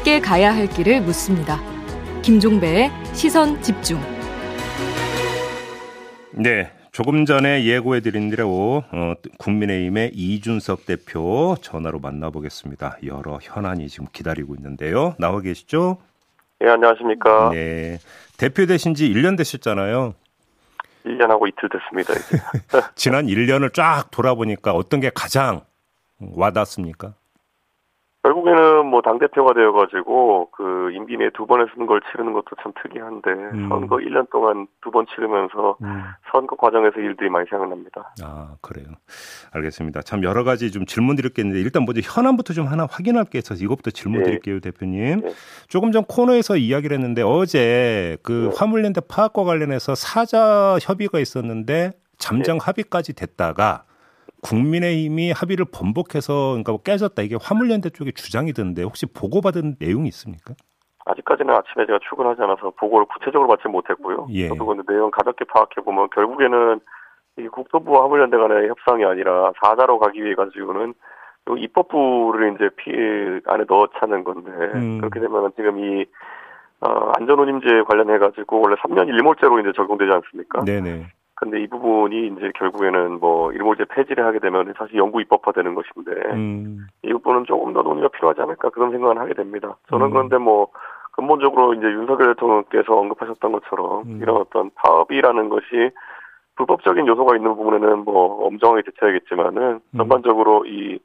함께 가야 할 길을 묻습니다. 김종배의 시선 집중. 네, 조금 전에 예고해드린 대로 어, 국민의힘의 이준석 대표 전화로 만나보겠습니다. 여러 현안이 지금 기다리고 있는데요. 나와 계시죠? 예, 안녕하십니까. 네, 대표 되신 지 1년 되셨잖아요. 1년하고 이틀 됐습니다. 이제. 지난 1년을 쫙 돌아보니까 어떤 게 가장 와닿습니까? 결국에는 뭐 당 대표가 되어가지고 그 임기 내두 번의 선거를 치르는 것도 참 특이한데 음. 선거 1년 동안 두 번 치르면서 음. 선거 과정에서 일들이 많이 생각납니다. 아, 그래요. 알겠습니다. 참 여러 가지 좀 질문 드릴 게 있는데 일단 먼저 현안부터 좀 하나 확인할 게 있어서 이것부터 질문 예. 드릴게요, 대표님. 예. 조금 전 코너에서 이야기를 했는데 어제 그 예. 화물연대 파악과 관련해서 사자 협의가 있었는데 잠정 예. 합의까지 됐다가 국민의힘이 합의를 번복해서 그러니까 뭐 깨졌다 이게 화물연대 쪽의 주장이던데 혹시 보고받은 내용이 있습니까? 아직까지는 아침에 제가 출근하지 않아서 보고를 구체적으로 받지 못했고요. 예. 저도 근데 내용 가볍게 파악해 보면 결국에는 이 국토부와 화물연대 간의 협상이 아니라 사자로 가기 위해 가지고는 요 입법부를 이제 피해 안에 넣어차는 건데 음. 그렇게 되면 지금 이 어, 안전운임제 관련해 가지고 원래 3년 일몰제로 이제 적용되지 않습니까? 네네. 근데 이 부분이 이제 결국에는 뭐 일몰제 폐지를 하게 되면 사실 영구 입법화되는 것인데 음, 이 부분은 조금 더 논의가 필요하지 않을까 그런 생각을 하게 됩니다. 저는 음. 그런데 뭐 근본적으로 이제 윤석열 대통령께서 언급하셨던 것처럼 음. 이런 어떤 파업이라는 것이 불법적인 요소가 있는 부분에는 뭐 엄정하게 대처하겠지만은 음. 전반적으로 이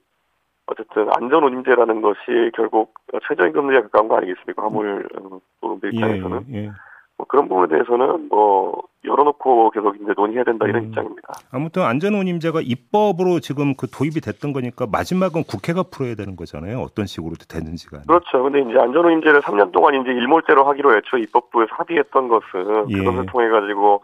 어쨌든 안전운임제라는 것이 결국 최저임금제에 가까운 거 아니겠습니까? 화물 어, 노동자 예, 입장에서는 예. 뭐 그런 부분에 대해서는 뭐 열어놓고 계속 이제 논의해야 된다 이런 음. 입장입니다. 아무튼 안전운임제가 입법으로 지금 그 도입이 됐던 거니까 마지막은 국회가 풀어야 되는 거잖아요. 어떤 식으로 되는지가. 그렇죠. 근데 이제 안전운임제를 3년 동안 이제 일몰제로 하기로 애초에 입법부에서 합의했던 것은 예. 그것을 통해 가지고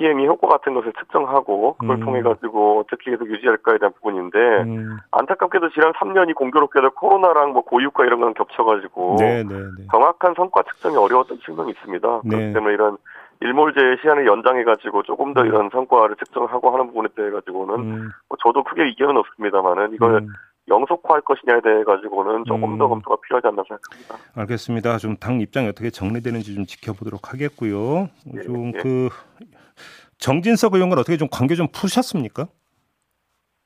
시행이 효과 같은 것을 측정하고 그걸 음. 통해 가지고 어떻게 계속 유지할까에 대한 부분인데 음, 안타깝게도 지난 3년이 공교롭게도 코로나랑 뭐 고유가 이런 건 겹쳐가지고 네, 네, 네. 정확한 성과 측정이 어려웠던 측면이 있습니다. 네. 그렇기 때문에 이런 일몰제 시한을 연장해가지고 조금 더 음. 이런 성과를 측정하고 하는 부분에 대해 가지고는 음, 뭐 저도 크게 이견은 없습니다만은 이걸 음. 영속화할 것이냐에 대해 가지고는 조금 더 음. 검토가 필요하지 않나 생각합니다. 알겠습니다. 좀 당 입장이 어떻게 정리되는지 좀 지켜보도록 하겠고요. 예, 좀 예. 그 정진석 의원과 어떻게 좀 관계 좀 푸셨습니까?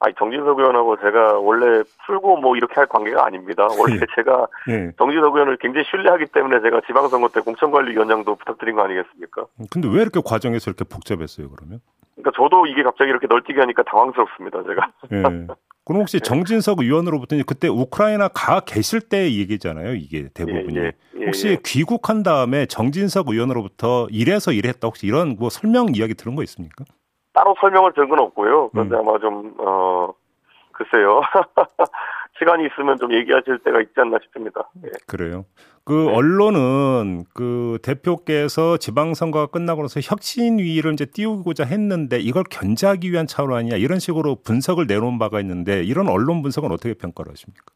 아니 정진석 의원하고 제가 원래 풀고 뭐 이렇게 할 관계가 아닙니다. 원래 예. 제가 예. 정진석 의원을 굉장히 신뢰하기 때문에 제가 지방선거 때 공천관리위원장도 부탁드린 거 아니겠습니까? 근데 왜 이렇게 과정에서 이렇게 복잡했어요, 그러면? 그러니까 저도 이게 갑자기 이렇게 널뛰게 하니까 당황스럽습니다. 제가. 예. 그럼 혹시 정진석 의원으로부터 그때 우크라이나 가 계실 때 얘기잖아요, 이게 대부분이. 예, 예, 예, 혹시 예. 귀국한 다음에 정진석 의원으로부터 이래서 이랬다 혹시 이런 뭐 설명 이야기 들은 거 있습니까? 따로 설명을 들은 건 없고요. 그런데 음. 아마 좀, 어, 글쎄요. 시간이 있으면 좀 얘기하실 때가 있지 않나 싶습니다. 예. 그래요. 그 네. 언론은 그 대표께서 지방선거가 끝나고 나서 혁신위를 이제 띄우고자 했는데 이걸 견제하기 위한 차원 아니냐 이런 식으로 분석을 내놓은 바가 있는데 이런 언론 분석은 어떻게 평가를 하십니까?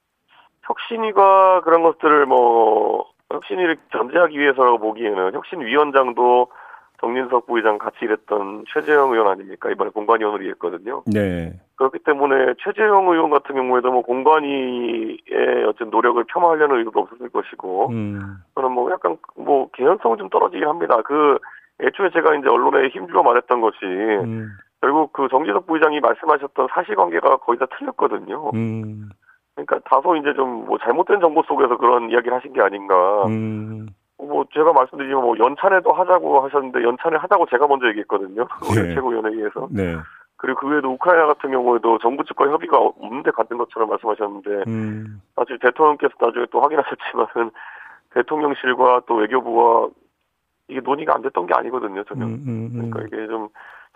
혁신위가 그런 것들을 뭐, 혁신위를 견제하기 위해서라고 보기에는 혁신위원장도 정진석 부의장 같이 일했던 최재형 의원 아닙니까? 이번에 공관위원으로 일했거든요. 네. 그렇기 때문에 최재형 의원 같은 경우에도 뭐 공관위의 어떤 노력을 폄하하려는 의도도 없었을 것이고, 음. 저는 뭐 약간 뭐 개연성은 좀 떨어지긴 합니다. 그 애초에 제가 이제 언론에 힘주어 말했던 것이 음. 결국 그 정진석 부의장이 말씀하셨던 사실관계가 거의 다 틀렸거든요. 음. 그러니까 다소 이제 좀 뭐 잘못된 정보 속에서 그런 이야기를 하신 게 아닌가. 음. 뭐 제가 말씀드리면 뭐 연찬에도 하자고 하셨는데 연찬에 하자고 제가 먼저 얘기했거든요. 네. 최고위원회의에서. 네. 그리고 그 외에도 우크라이나 같은 경우에도 정부 측과 협의가 없는데 갔던 것처럼 말씀하셨는데 음. 사실 대통령께서 나중에 또 확인하셨지만은 대통령실과 또 외교부와 이게 논의가 안 됐던 게 아니거든요, 전혀. 음, 음, 음. 그러니까 이게 좀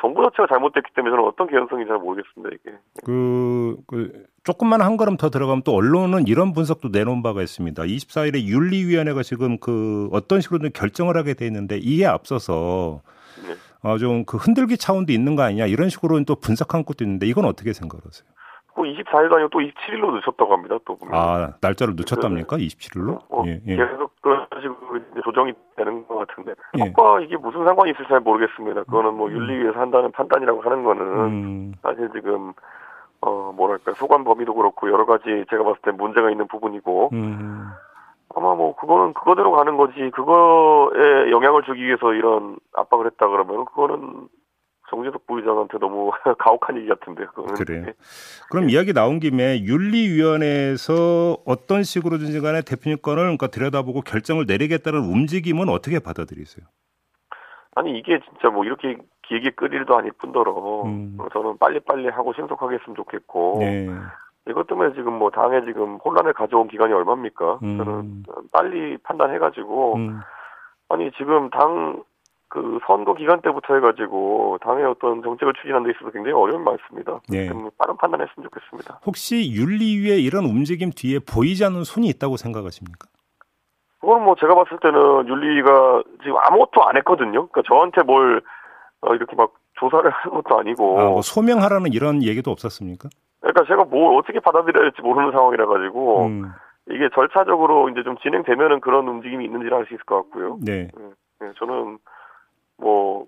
정부 자체가 잘못됐기 때문에 저는 어떤 개연성인지 잘 모르겠습니다, 이게. 그, 그 조금만 한 걸음 더 들어가면 또 언론은 이런 분석도 내놓은 바가 있습니다. 24일에 윤리위원회가 지금 그 어떤 식으로든 결정을 하게 돼 있는데 이에 앞서서 네. 어, 좀 그 흔들기 차원도 있는 거 아니냐 이런 식으로 또 분석한 것도 있는데 이건 어떻게 생각하세요? 그 24일도 아니고 또 27일로 늦췄다고 합니다, 또. 보면. 아 날짜를 늦췄답니까? 27일로? 어, 예, 예. 계속 그런 식으로 이제 조정이 되는 것 같은데. 예. 그것과 이게 무슨 상관이 있을지 잘 모르겠습니다. 그거는 뭐 윤리위에서 한다는 판단이라고 하는 거는 음, 사실 지금 어 뭐랄까 소관 범위도 그렇고 여러 가지 제가 봤을 때 문제가 있는 부분이고 음. 아마 뭐 그거는 그거대로 가는 거지 그거에 영향을 주기 위해서 이런 압박을 했다 그러면 그거는 정재석 부의장한테 너무 가혹한 얘기 같은데 그거는 그래요. 그럼 이야기 나온 김에 윤리위원회에서 어떤 식으로든지 간에 대표님권을 그러니까 들여다보고 결정을 내리겠다는 움직임은 어떻게 받아들이세요? 아니 이게 진짜 뭐 이렇게 길게 끌 일도 아닐 뿐더러 음. 어, 저는 빨리빨리 하고 신속하게 했으면 좋겠고 네. 이것 때문에 지금 뭐 당에 지금 혼란을 가져온 기간이 얼마입니까? 음. 저는 빨리 판단해가지고 음. 아니 지금 당 그 선거 기간 때부터 해가지고 당의 어떤 정책을 추진하는 데 있어서 굉장히 어려움이 많습니다. 네. 빠른 판단했으면 좋겠습니다. 혹시 윤리위의 이런 움직임 뒤에 보이지 않는 손이 있다고 생각하십니까? 그건 뭐 제가 봤을 때는 윤리가 지금 아무것도 안 했거든요. 그러니까 저한테 뭘 어, 이렇게 막 조사를 한 것도 아니고. 아, 뭐 소명하라는 이런 얘기도 없었습니까? 그러니까 제가 뭘 어떻게 받아들여야 할지 모르는 상황이라 가지고 음. 이게 절차적으로 이제 좀 진행되면은 그런 움직임이 있는지를 알 수 있을 것 같고요. 네. 네, 저는 뭐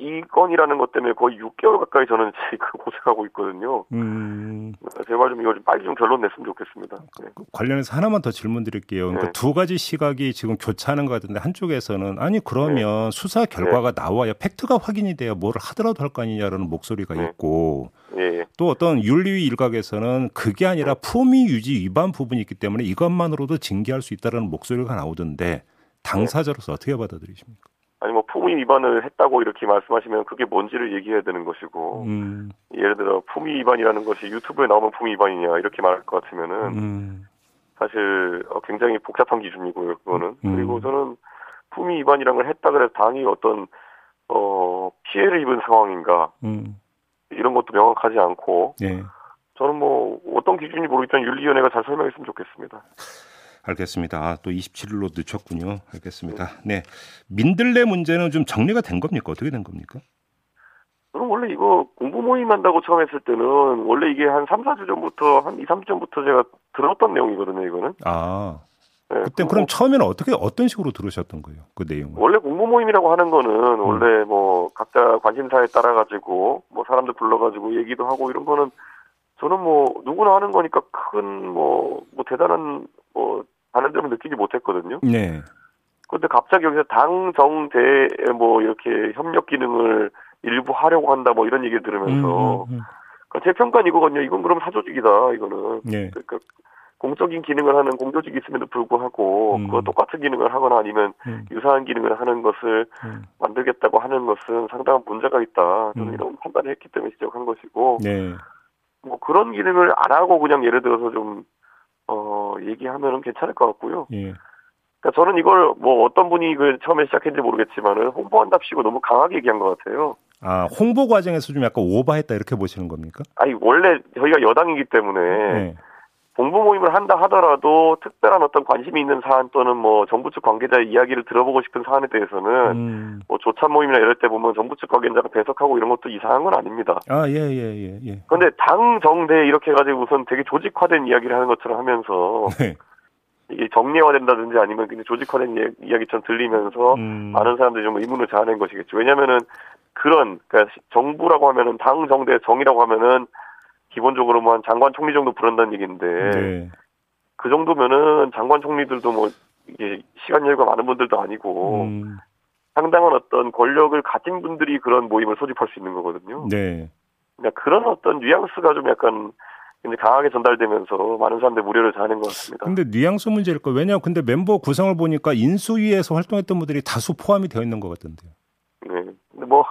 이 건이라는 것 때문에 거의 6개월 가까이 저는 지금 고생하고 있거든요. 음. 제발 좀 이거 좀 빨리 좀 결론 냈으면 좋겠습니다. 네. 관련해서 하나만 더 질문 드릴게요. 그러니까 네. 두 가지 시각이 지금 교차하는 것 같은데 한쪽에서는 아니 그러면 네. 수사 결과가 나와야 팩트가 확인이 돼야 뭘 하더라도 할 거 아니냐라는 목소리가 네. 있고 예, 예. 또 어떤 윤리위 일각에서는 그게 아니라 품위 유지 위반 부분이 있기 때문에 이것만으로도 징계할 수 있다는 목소리가 나오던데 당사자로서 어떻게 받아들이십니까? 품위 위반을 했다고 이렇게 말씀하시면 그게 뭔지를 얘기해야 되는 것이고 음, 예를 들어 품위 위반이라는 것이 유튜브에 나오면 품위 위반이냐 이렇게 말할 것 같으면은 음, 사실 어, 굉장히 복잡한 기준이고요 그거는 음. 그리고 저는 품위 위반이라는 걸 했다 그래서 당이 어떤 어 피해를 입은 상황인가 음, 이런 것도 명확하지 않고 예. 저는 뭐 어떤 기준이 모르겠지만 윤리위원회가 잘 설명했으면 좋겠습니다. 알겠습니다. 아, 또 27일로 늦췄군요. 알겠습니다. 네. 민들레 문제는 좀 정리가 된 겁니까? 어떻게 된 겁니까? 저는 원래 이거 공부 모임 한다고 처음 했을 때는 원래 이게 한 3, 4주 전부터 한 2, 3주 전부터 제가 들었던 내용이거든요, 이거는. 아, 네, 그때 그럼 처음에는 어떻게 어떤 식으로 들으셨던 거예요? 그 내용을? 원래 공부 모임이라고 하는 거는 원래 뭐 각자 관심사에 따라 가지고 뭐 사람들 불러 가지고 얘기도 하고 이런 거는 저는 뭐 누구나 하는 거니까 큰뭐뭐 대단한 뭐 다른 점을 느끼지 못했거든요. 네. 그런데 갑자기 여기서 당 정대에 뭐 이렇게 협력 기능을 일부 하려고 한다 뭐 이런 얘기를 들으면서 음, 음, 그러니까 제 평가는 이거거든요. 이건 그럼 사조직이다. 이거는 네. 그러니까 공적인 기능을 하는 공조직이 있음에도 불구하고 음. 그거 똑같은 기능을 하거나 아니면 음, 유사한 기능을 하는 것을 음. 만들겠다고 하는 것은 상당한 문제가 있다. 저는 음. 이런 판단을 했기 때문에 지적한 것이고 네. 뭐 그런 기능을 안 하고 그냥 예를 들어서 좀 어, 얘기하면은 괜찮을 것 같고요. 예. 그러니까 저는 이걸 뭐 어떤 분이 그 처음에 시작했는지 모르겠지만은 홍보한답시고 너무 강하게 얘기한 것 같아요. 아, 홍보 과정에서 좀 약간 오버했다 이렇게 보시는 겁니까? 아니 원래 저희가 여당이기 때문에 네. 공부 모임을 한다 하더라도 특별한 어떤 관심이 있는 사안 또는 뭐 정부 측 관계자의 이야기를 들어보고 싶은 사안에 대해서는 음. 뭐 조찬 모임이나 이럴 때 보면 정부 측 관계자가 배석하고 이런 것도 이상한 건 아닙니다. 아, 예, 예, 예, 예. 그런데 당 정대 이렇게 해가지고 우선 되게 조직화된 이야기를 하는 것처럼 하면서 네. 이게 정례화된다든지 아니면 그냥 조직화된 이- 이야기처럼 들리면서 음. 많은 사람들이 좀 의문을 자아낸 것이겠죠. 왜냐면은 그런 그러니까 시- 정부라고 하면은 당 정대 정이라고 하면은 기본적으로만 장관 총리 정도 부른다는 얘기인데 네. 그 정도면은 장관 총리들도 뭐 이게 시간 여유가 많은 분들도 아니고 음. 상당한 어떤 권력을 가진 분들이 그런 모임을 소집할 수 있는 거거든요. 네. 그러니까 그런 어떤 뉘앙스가 좀 약간 굉장히 강하게 전달되면서 많은 사람들이 우려를 자아낸 것 같습니다. 근데 뉘앙스 문제일 거. 왜냐하면 근데 멤버 구성을 보니까 인수위에서 활동했던 분들이 다수 포함이 되어 있는 것 같던데요. 네. 근데 뭐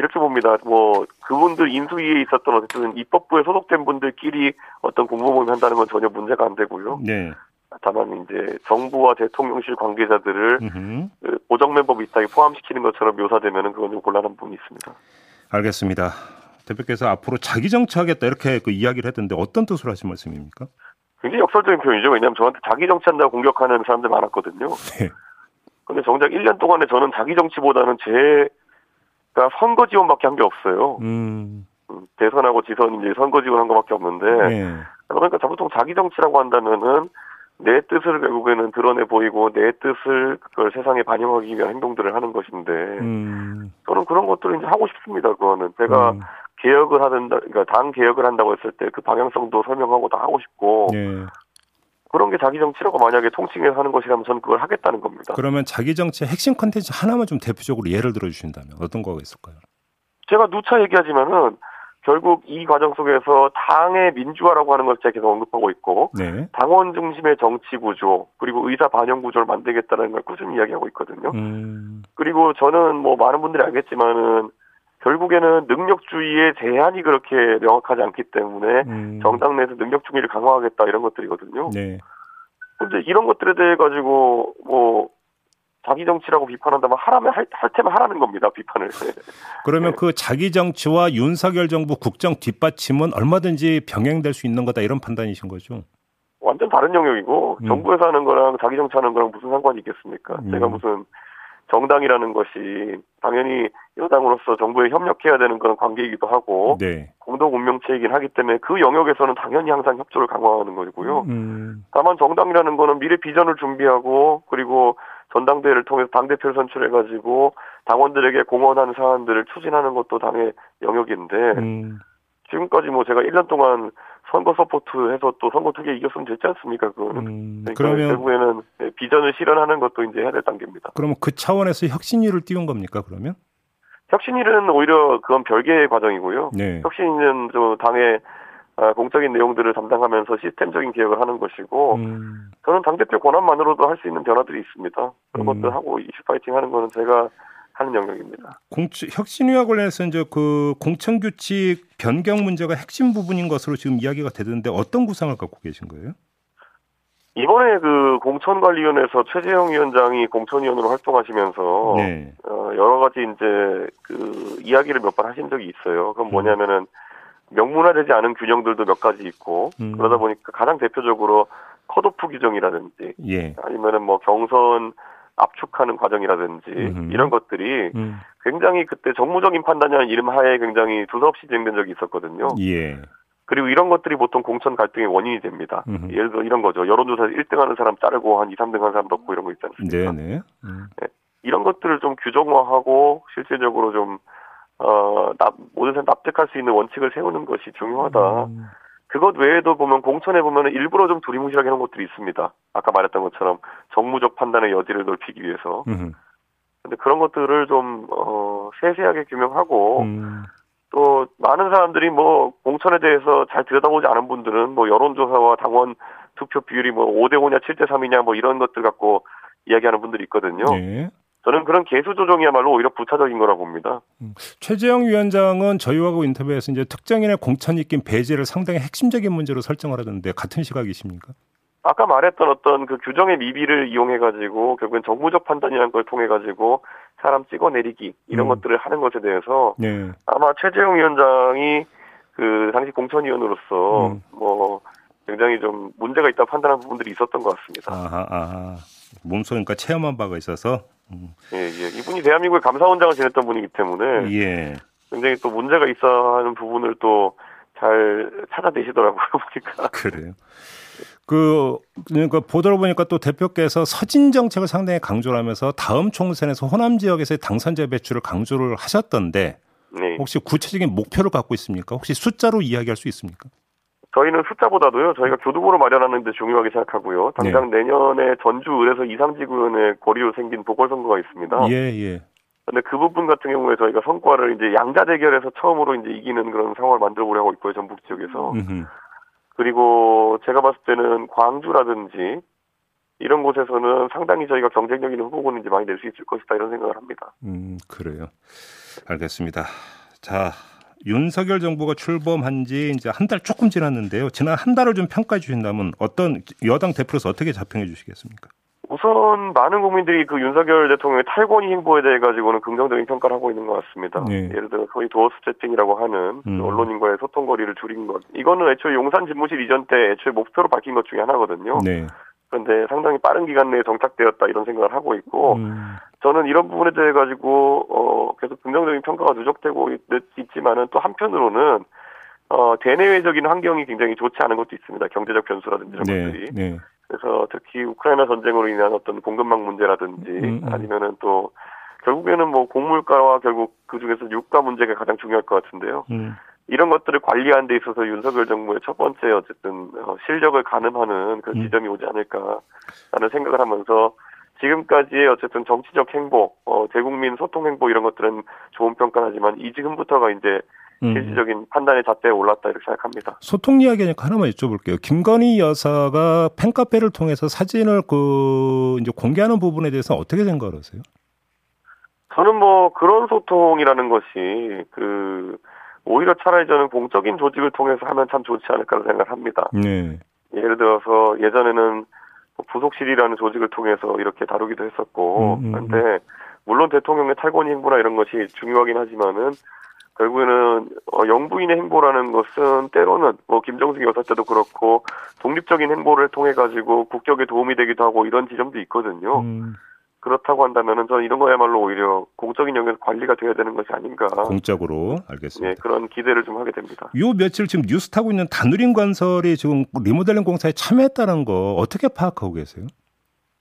이렇게 봅니다. 뭐 그분들 인수위에 있었던 어쨌든 입법부에 소속된 분들끼리 어떤 공모 모임 한다는 건 전혀 문제가 안 되고요. 네. 다만 이제 정부와 대통령실 관계자들을. 그 고정 멤버 비슷하게 포함시키는 것처럼 묘사되면은 그건 좀 곤란한 부분이 있습니다. 알겠습니다. 대표께서 앞으로 자기 정치하겠다 이렇게 그 이야기를 했던데 어떤 뜻으로 하신 말씀입니까? 굉장히 역설적인 표현이죠. 왜냐하면 저한테 자기 정치한다고 공격하는 사람들 많았거든요. 네. 근데 정작 1년 동안에 저는 자기 정치보다는 제 가 선거 지원밖에 한 게 없어요. 음. 음, 대선하고 지선 이제 선거 지원한 것밖에 없는데 네. 그러니까 보통 자기 정치라고 한다면은 내 뜻을 결국에는 드러내 보이고 내 뜻을 그걸 세상에 반영하기 위한 행동들을 하는 것인데 음. 저는 그런 것들을 이제 하고 싶습니다. 그거는 제가 음. 개혁을 하든 그러니까 당 개혁을 한다고 했을 때 그 방향성도 설명하고 다 하고 싶고 네. 그런 게 자기 정치라고 만약에 통칭해서 하는 것이라면 저는 그걸 하겠다는 겁니다. 그러면 자기 정치의 핵심 컨텐츠 하나만 좀 대표적으로 예를 들어 주신다면 어떤 거가 있을까요? 제가 누차 얘기하지만은 결국 이 과정 속에서 당의 민주화라고 하는 것을 제가 계속 언급하고 있고 네. 당원 중심의 정치 구조 그리고 의사 반영 구조를 만들겠다는 걸 꾸준히 이야기하고 있거든요. 음. 그리고 저는 뭐 많은 분들이 알겠지만은 결국에는 능력주의의 제한이 그렇게 명확하지 않기 때문에 음. 정당 내에서 능력주의를 강화하겠다 이런 것들이거든요. 네. 근데 이런 것들에 대해 가지고 뭐 자기 정치라고 비판한다면 하라면 할, 할 테면 하라는 겁니다 비판을. 그러면 네. 그 자기 정치와 윤석열 정부 국정 뒷받침은 얼마든지 병행될 수 있는 거다 이런 판단이신 거죠? 완전 다른 영역이고 음. 정부에서 하는 거랑 자기 정치하는 거랑 무슨 상관이 있겠습니까? 음. 제가 무슨 정당이라는 것이 당연히 여당으로서 정부에 협력해야 되는 그런 관계이기도 하고 네. 공동 운명체이긴 하기 때문에 그 영역에서는 당연히 항상 협조를 강화하는 거고요. 음. 다만 정당이라는 거는 미래 비전을 준비하고 그리고 전당대회를 통해서 당대표를 선출해가지고 당원들에게 공헌하는 사안들을 추진하는 것도 당의 영역인데 음. 지금까지 뭐 제가 1년 동안 선거 서포트해서 또 선거 투개 이겼으면 됐지 않습니까? 그거는. 음. 그러니까 그러면 결국에는 네, 비전을 실현하는 것도 이제 해야 될 단계입니다. 그러면 그 차원에서 혁신위를 띄운 겁니까 그러면? 혁신일은 오히려 그건 별개의 과정이고요. 네. 혁신은 저 당의 아, 공적인 내용들을 담당하면서 시스템적인 개혁을 하는 것이고 음. 저는 당 대표 권한만으로도 할 수 있는 변화들이 있습니다. 그런 음. 것들 하고 이슈 파이팅 하는 거는 제가 하는 영역입니다. 공천 혁신위와 관련해서 이제 그 공천 규칙 변경 문제가 핵심 부분인 것으로 지금 이야기가 되던데 어떤 구상을 갖고 계신 거예요? 이번에 그 공천관리위원회에서 최재형 위원장이 공천위원으로 활동하시면서 네. 어, 여러 가지 이제 그 이야기를 몇 번 하신 적이 있어요. 그건 뭐냐면은 명문화되지 않은 균형들도 몇 가지 있고 음. 그러다 보니까 가장 대표적으로 컷오프 규정이라든지 예. 아니면은 뭐 경선 압축하는 과정이라든지 음흠. 이런 것들이 음. 굉장히 그때 정무적인 판단이라는 이름 하에 굉장히 두서없이 진행된 적이 있었거든요. 예. 그리고 이런 것들이 보통 공천 갈등의 원인이 됩니다. 음흠. 예를 들어 이런 거죠. 여론조사에서 1등 하는 사람 자르고 한 2, 3등 하는 사람 넣고 이런 거 있지 않습니까? 네네. 음. 이런 것들을 좀 규정화하고 실질적으로 좀 어, 납, 모든 사람 납득할 수 있는 원칙을 세우는 것이 중요하다. 음. 그것 외에도 보면 공천에 보면 일부러 좀 두리뭉실하게 하는 것들이 있습니다. 아까 말했던 것처럼 정무적 판단의 여지를 넓히기 위해서. 음. 근데 그런 것들을 좀, 어, 세세하게 규명하고, 음. 또, 많은 사람들이 뭐, 공천에 대해서 잘 들여다보지 않은 분들은 뭐, 여론조사와 당원 투표 비율이 뭐, 5대 5냐, 7대 3이냐, 뭐, 이런 것들 갖고 이야기하는 분들이 있거든요. 네. 저는 그런 개수 조정이야말로 오히려 부차적인 거라고 봅니다. 최재형 위원장은 저희하고 인터뷰에서 이제 특정인의 공천 입김 배제를 상당히 핵심적인 문제로 설정을 하던데 같은 시각이십니까? 아까 말했던 어떤 그 규정의 미비를 이용해가지고 결국엔 정무적 판단이라는 걸 통해가지고 사람 찍어내리기 이런 음. 것들을 하는 것에 대해서 네. 아마 최재형 위원장이 그 당시 공천위원으로서 음. 뭐 굉장히 좀 문제가 있다 판단한 부분들이 있었던 것 같습니다. 아하, 아하. 몸소니까 체험한 바가 있어서. 음. 예, 예. 이분이 대한민국의 감사원장을 지냈던 분이기 때문에 예. 굉장히 또 문제가 있어 하는 부분을 또 잘 찾아내시더라고요, 보니까. 그래요. 그, 그러니까 보도를 보니까 또 대표께서 서진 정책을 상당히 강조를 하면서 다음 총선에서 호남 지역에서의 당선자 배출을 강조를 하셨던데 네. 혹시 구체적인 목표를 갖고 있습니까? 혹시 숫자로 이야기할 수 있습니까? 저희는 숫자보다도요, 저희가 교두보를 마련하는 데 중요하게 생각하고요. 당장 내년에 전주 을에서 이상지구의 거리로 생긴 보궐선거가 있습니다. 예, 예. 근데 그 부분 같은 경우에 저희가 성과를 이제 양자 대결에서 처음으로 이제 이기는 그런 상황을 만들어 보려고 하고 있고요, 전북 지역에서. 음흠. 그리고 제가 봤을 때는 광주라든지 이런 곳에서는 상당히 저희가 경쟁력 있는 후보군을 이제 많이 낼 수 있을 것이다 이런 생각을 합니다. 음, 그래요. 알겠습니다. 자, 윤석열 정부가 출범한 지 이제 한 달 조금 지났는데요. 지난 한 달을 좀 평가해 주신다면 어떤 여당 대표로서 어떻게 자평해 주시겠습니까? 우선 많은 국민들이 그 윤석열 대통령의 탈권위 행보에 대해 가지고는 긍정적인 평가를 하고 있는 것 같습니다. 네. 예를 들어 소위 도어 스태핑이라고 하는 그 음. 언론인과의 소통 거리를 줄인 것. 이거는 애초에 용산 집무실 이전 때 애초에 목표로 밝힌 것 중에 하나거든요. 네. 그런데 상당히 빠른 기간 내에 정착되었다 이런 생각을 하고 있고 음, 저는 이런 부분에 대해 가지고 어 계속 긍정적인 평가가 누적되고 있, 있지만은 또 한편으로는 어 대내외적인 환경이 굉장히 좋지 않은 것도 있습니다. 경제적 변수라든지 이런 네. 것들이. 네. 그래서 특히 우크라이나 전쟁으로 인한 어떤 공급망 문제라든지 음, 음. 아니면은 또 결국에는 뭐 곡물가와 결국 그 중에서 유가 문제가 가장 중요할 것 같은데요. 음, 이런 것들을 관리하는 데 있어서 윤석열 정부의 첫 번째 어쨌든 어, 실력을 가늠하는 음. 지점이 오지 않을까라는 생각을 하면서 지금까지의 어쨌든 정치적 행보, 어, 대국민 소통 행보 이런 것들은 좋은 평가하지만 이 지금부터가 이제 음. 실질적인 판단의 잣대에 올랐다 이렇게 생각합니다. 소통 이야기니까 하나만 여쭤볼게요. 김건희 여사가 팬카페를 통해서 사진을 그 이제 공개하는 부분에 대해서 어떻게 생각하세요? 저는 뭐 그런 소통이라는 것이 그 오히려 차라리 저는 공적인 조직을 통해서 하면 참 좋지 않을까 생각을 합니다. 네. 예를 들어서 예전에는 뭐 부속실이라는 조직을 통해서 이렇게 다루기도 했었고, 음, 음, 음. 그런데 물론 대통령의 탈권위 행보나 이런 것이 중요하긴 하지만은 결국에는 어, 영부인의 행보라는 것은 때로는 뭐 김정숙 여사 때도 그렇고 독립적인 행보를 통해 가지고 국격에 도움이 되기도 하고 이런 지점도 있거든요. 음. 그렇다고 한다면은 저는 이런 거야말로 오히려 공적인 영역에서 관리가 돼야 되는 것이 아닌가. 공적으로 알겠습니다. 네, 그런 기대를 좀 하게 됩니다. 요 며칠 지금 뉴스 타고 있는 단우림 관설이 지금 리모델링 공사에 참여했다는 거 어떻게 파악하고 계세요?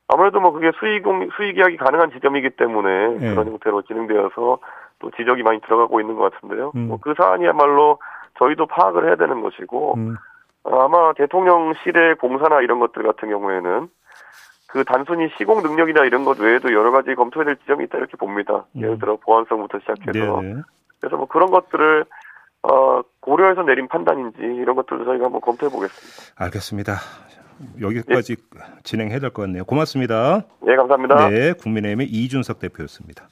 아무래도 뭐 그게 수익 수익 이야기 가능한 지점이기 때문에 네. 그런 형태로 진행되어서 또 지적이 많이 들어가고 있는 것 같은데요. 음. 뭐그 사안이야말로 저희도 파악을 해야 되는 것이고 음. 아마 대통령실의 공사나 이런 것들 같은 경우에는 그 단순히 시공 능력이나 이런 것 외에도 여러 가지 검토해야 될 지점이 있다 이렇게 봅니다. 음. 예를 들어 보안성부터 시작해서 네네. 그래서 뭐 그런 것들을 어, 고려해서 내린 판단인지 이런 것들도 저희가 한번 검토해 보겠습니다. 알겠습니다. 여기까지 네. 진행해야 될 것 같네요. 고맙습니다. 네, 감사합니다. 네, 국민의힘의 이준석 대표였습니다.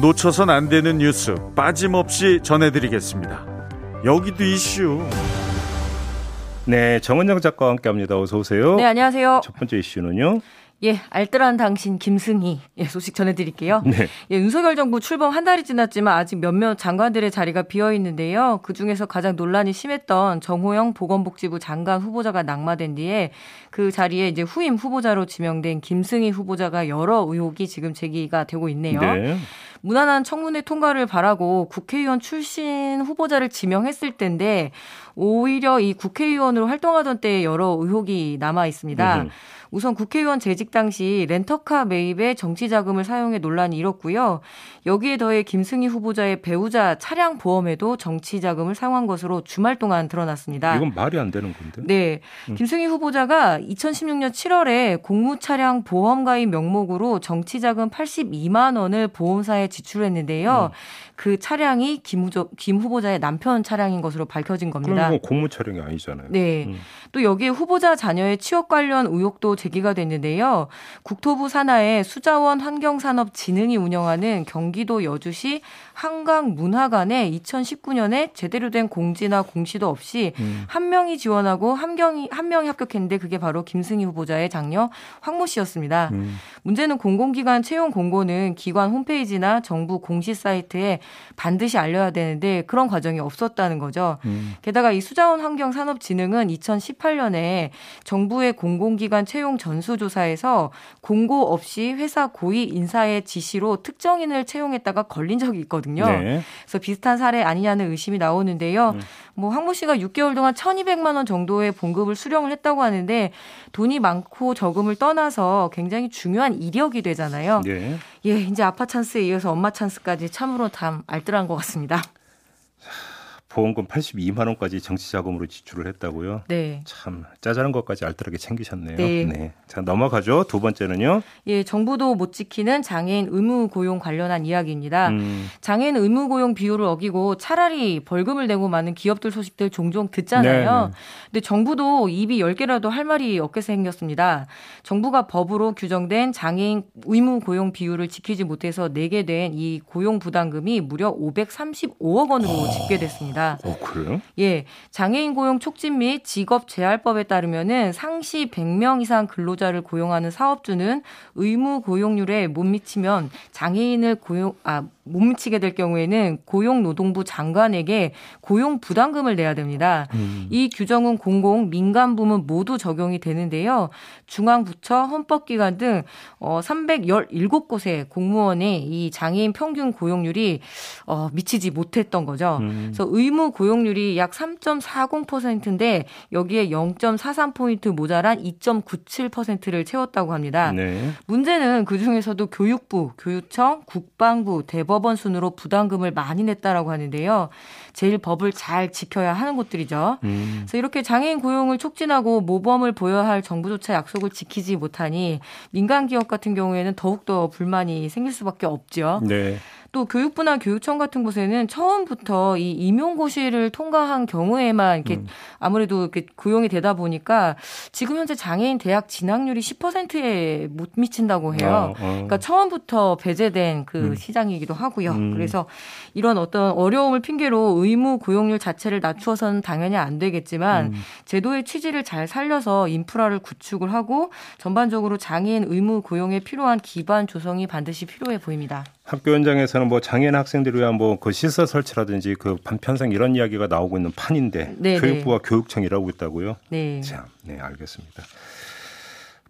놓쳐선 안 되는 뉴스 빠짐없이 전해드리겠습니다. 여기도 이슈. 네, 정은영 작가와 함께합니다. 어서 오세요. 네, 안녕하세요. 첫 번째 이슈는요. 예, 알뜰한 당신 김승희 예, 소식 전해드릴게요. 네. 예, 윤석열 정부 출범 한 달이 지났지만 아직 몇몇 장관들의 자리가 비어 있는데요. 그 중에서 가장 논란이 심했던 정호영 보건복지부 장관 후보자가 낙마된 뒤에 그 자리에 이제 후임 후보자로 지명된 김승희 후보자가 여러 의혹이 지금 제기가 되고 있네요. 네. 무난한 청문회 통과를 바라고 국회의원 출신 후보자를 지명했을 텐데 오히려 이 국회의원으로 활동하던 때 여러 의혹이 남아 있습니다. 음. 우선 국회의원 재직 당시 렌터카 매입에 정치 자금을 사용해 논란이 일었고요. 여기에 더해 김승희 후보자의 배우자 차량 보험에도 정치 자금을 사용한 것으로 주말 동안 드러났습니다. 이건 말이 안 되는 건데. 네. 음. 김승희 후보자가 2016년 7월에 공무 차량 보험 가입 명목으로 정치 자금 82만 원을 보험사에 지출했는데요. 음. 그 차량이 김 후보자의 남편 차량인 것으로 밝혀진 겁니다. 그럼 공무 차량이 아니잖아요. 네. 음. 또 여기에 후보자 자녀의 취업 관련 의혹도 제기가 됐는데요. 국토부 산하의 수자원 환경산업진흥이 운영하는 경기도 여주시 한강문화관에 2019년에 제대로 된 공지나 공시도 없이 음. 한 명이 지원하고 한 명이 한 명이 합격했는데 그게 바로 김승희 후보자의 장녀 황모 씨였습니다. 음. 문제는 공공기관 채용 공고는 기관 홈페이지나 정부 공시 사이트에 반드시 알려야 되는데 그런 과정이 없었다는 거죠. 음. 게다가 이 수자원 환경산업진흥은 2018년에 정부의 공공기관 채용 전수조사에서 공고 없이 회사 고위 인사의 지시로 특정인을 채용했다가 걸린 적이 있거든요. 네. 그래서 비슷한 사례 아니냐는 의심이 나오는데요. 음. 뭐 황모 씨가 6개월 동안 1,200만 원 정도의 봉급을 수령을 했다고 하는데 돈이 많고 적음을 떠나서 굉장히 중요한 이력이 되잖아요. 네. 예, 이제 아빠 찬스에 이어서 엄마 찬스까지 참으로 참 알뜰한 것 같습니다. 보험금 82만 원까지 정치 자금으로 지출을 했다고요. 네. 참 짜잘한 것까지 알뜰하게 챙기셨네요. 네. 네. 자 넘어가죠. 두 번째는요. 예, 정부도 못 지키는 장애인 의무 고용 관련한 이야기입니다. 음. 장애인 의무 고용 비율을 어기고 차라리 벌금을 내고 많은 기업들 소식들 종종 듣잖아요. 네네. 네. 근데 정부도 입이 10개라도 할 말이 없게 생겼습니다. 정부가 법으로 규정된 장애인 의무 고용 비율을 지키지 못해서 내게 된 이 고용 부담금이 무려 535억 원으로 집계됐습니다. 있습니다. 어, 그래요? 예. 장애인 고용 촉진 및 직업 재활법에 따르면은 상시 100명 이상 근로자를 고용하는 사업주는 의무 고용률에 못 미치면 장애인을 고용 아 못 미치게 될 경우에는 고용노동부 장관에게 고용 부담금을 내야 됩니다. 음. 이 규정은 공공, 민간 부문 모두 적용이 되는데요. 중앙부처, 헌법기관 등 어, 317곳의 공무원의 이 장애인 평균 고용률이 어, 미치지 못했던 거죠. 음. 그래서 의무 의무 고용률이 약 3.40%인데 여기에 0.43포인트 모자란 2.97%를 채웠다고 합니다. 네. 문제는 그중에서도 교육부, 교육청, 국방부, 대법원 순으로 부담금을 많이 냈다라고 하는데요. 제일 법을 잘 지켜야 하는 곳들이죠. 음. 그래서 이렇게 장애인 고용을 촉진하고 모범을 보여야 할 정부조차 약속을 지키지 못하니 민간 기업 같은 경우에는 더욱더 불만이 생길 수밖에 없죠. 네. 또 교육부나 교육청 같은 곳에는 처음부터 이 임용고시를 통과한 경우에만 이렇게 음. 아무래도 이렇게 고용이 되다 보니까 지금 현재 장애인 대학 진학률이 10%에 못 미친다고 해요. 어, 어. 그러니까 처음부터 배제된 그 음. 시장이기도 하고요. 음. 그래서 이런 어떤 어려움을 핑계로 의무 고용률 자체를 낮추어서는 당연히 안 되겠지만 음. 제도의 취지를 잘 살려서 인프라를 구축을 하고 전반적으로 장애인 의무 고용에 필요한 기반 조성이 반드시 필요해 보입니다. 학교 현장에서는 뭐 장애인 학생들을 위한 뭐 그 시설 설치라든지 그 반편성 이런 이야기가 나오고 있는 판인데 네, 네. 교육부와 교육청이 일하고 있다고요? 네. 자, 네, 알겠습니다.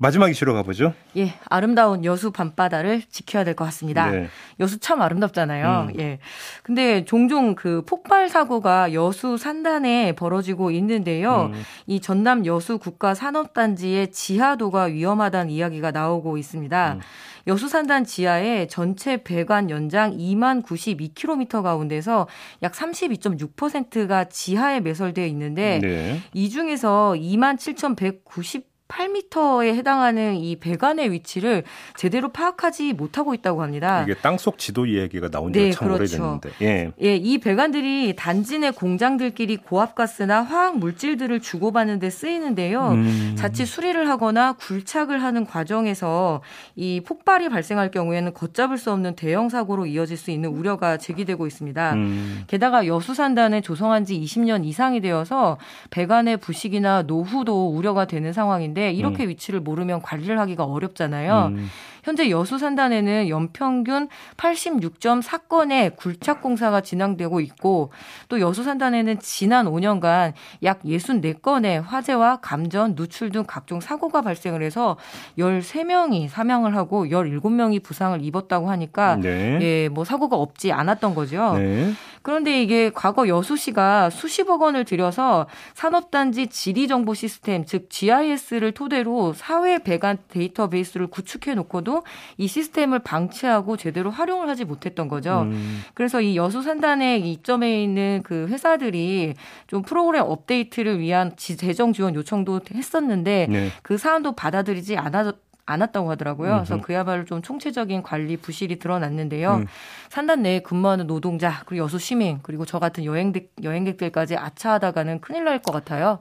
마지막 이슈로 가보죠. 예, 아름다운 여수 밤바다를 지켜야 될 것 같습니다. 네. 여수 참 아름답잖아요. 음. 예. 근데 종종 그 폭발 사고가 여수 산단에 벌어지고 있는데요. 음. 이 전남 여수 국가 산업단지의 지하도가 위험하다는 이야기가 나오고 있습니다. 음. 여수 산단 지하에 전체 배관 연장 2만 92km 가운데서 약 32.6%가 지하에 매설되어 있는데 네. 이 중에서 2만 7,190 8미터에 해당하는 이 배관의 위치를 제대로 파악하지 못하고 있다고 합니다. 이게 땅속 지도 이야기가 나온 지가 네, 참 그렇죠. 오래됐는데. 예. 예, 이 배관들이 단지 내 공장들끼리 고압가스나 화학 물질들을 주고받는 데 쓰이는데요. 음. 자칫 수리를 하거나 굴착을 하는 과정에서 이 폭발이 발생할 경우에는 걷잡을 수 없는 대형 사고로 이어질 수 있는 우려가 제기되고 있습니다. 음. 게다가 여수산단에 조성한 지 20년 이상이 되어서 배관의 부식이나 노후도 우려가 되는 상황인데 이렇게 음. 위치를 모르면 관리를 하기가 어렵잖아요. 음. 현재 여수 산단에는 연평균 86.4건의 굴착 공사가 진행되고 있고 또 여수 산단에는 지난 5년간 약 64건의 화재와 감전, 누출 등 각종 사고가 발생을 해서 13명이 사망을 하고 17명이 부상을 입었다고 하니까 네. 예, 뭐 사고가 없지 않았던 거죠. 네. 그런데 이게 과거 여수시가 수십억 원을 들여서 산업단지 지리정보 시스템 즉 GIS를 토대로 사회 배관 데이터베이스를 구축해 놓고도 이 시스템을 방치하고 제대로 활용을 하지 못했던 거죠. 음. 그래서 이 여수 산단의 이점에 있는 그 회사들이 좀 프로그램 업데이트를 위한 재정 지원 요청도 했었는데 네. 그 사안도 받아들이지 않아 않았다고 하더라고요. 음흠. 그래서 그야말로 좀 총체적인 관리 부실이 드러났는데요. 음. 산단 내에 근무하는 노동자 그리고 여수 시민 그리고 저 같은 여행객 여행객들까지 아차하다가는 큰일 날 것 같아요.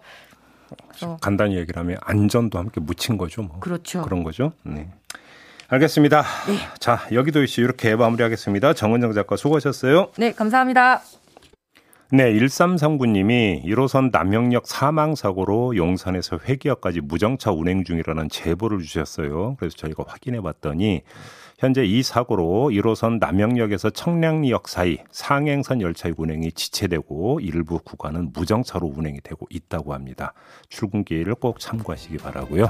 간단히 얘기를 하면 안전도 함께 묻힌 거죠. 뭐. 그렇죠. 그런 거죠. 네. 알겠습니다. 네. 자, 여기도 이슈 이렇게 마무리하겠습니다. 정은정 작가 수고하셨어요. 네, 감사합니다. 네, 1339님이 1호선 남영역 사망사고로 용산에서 회기역까지 무정차 운행 중이라는 제보를 주셨어요. 그래서 저희가 확인해 봤더니 현재 이 사고로 1호선 남영역에서 청량리역 사이 상행선 열차의 운행이 지체되고 일부 구간은 무정차로 운행이 되고 있다고 합니다. 출근길을 꼭 참고하시기 바라고요.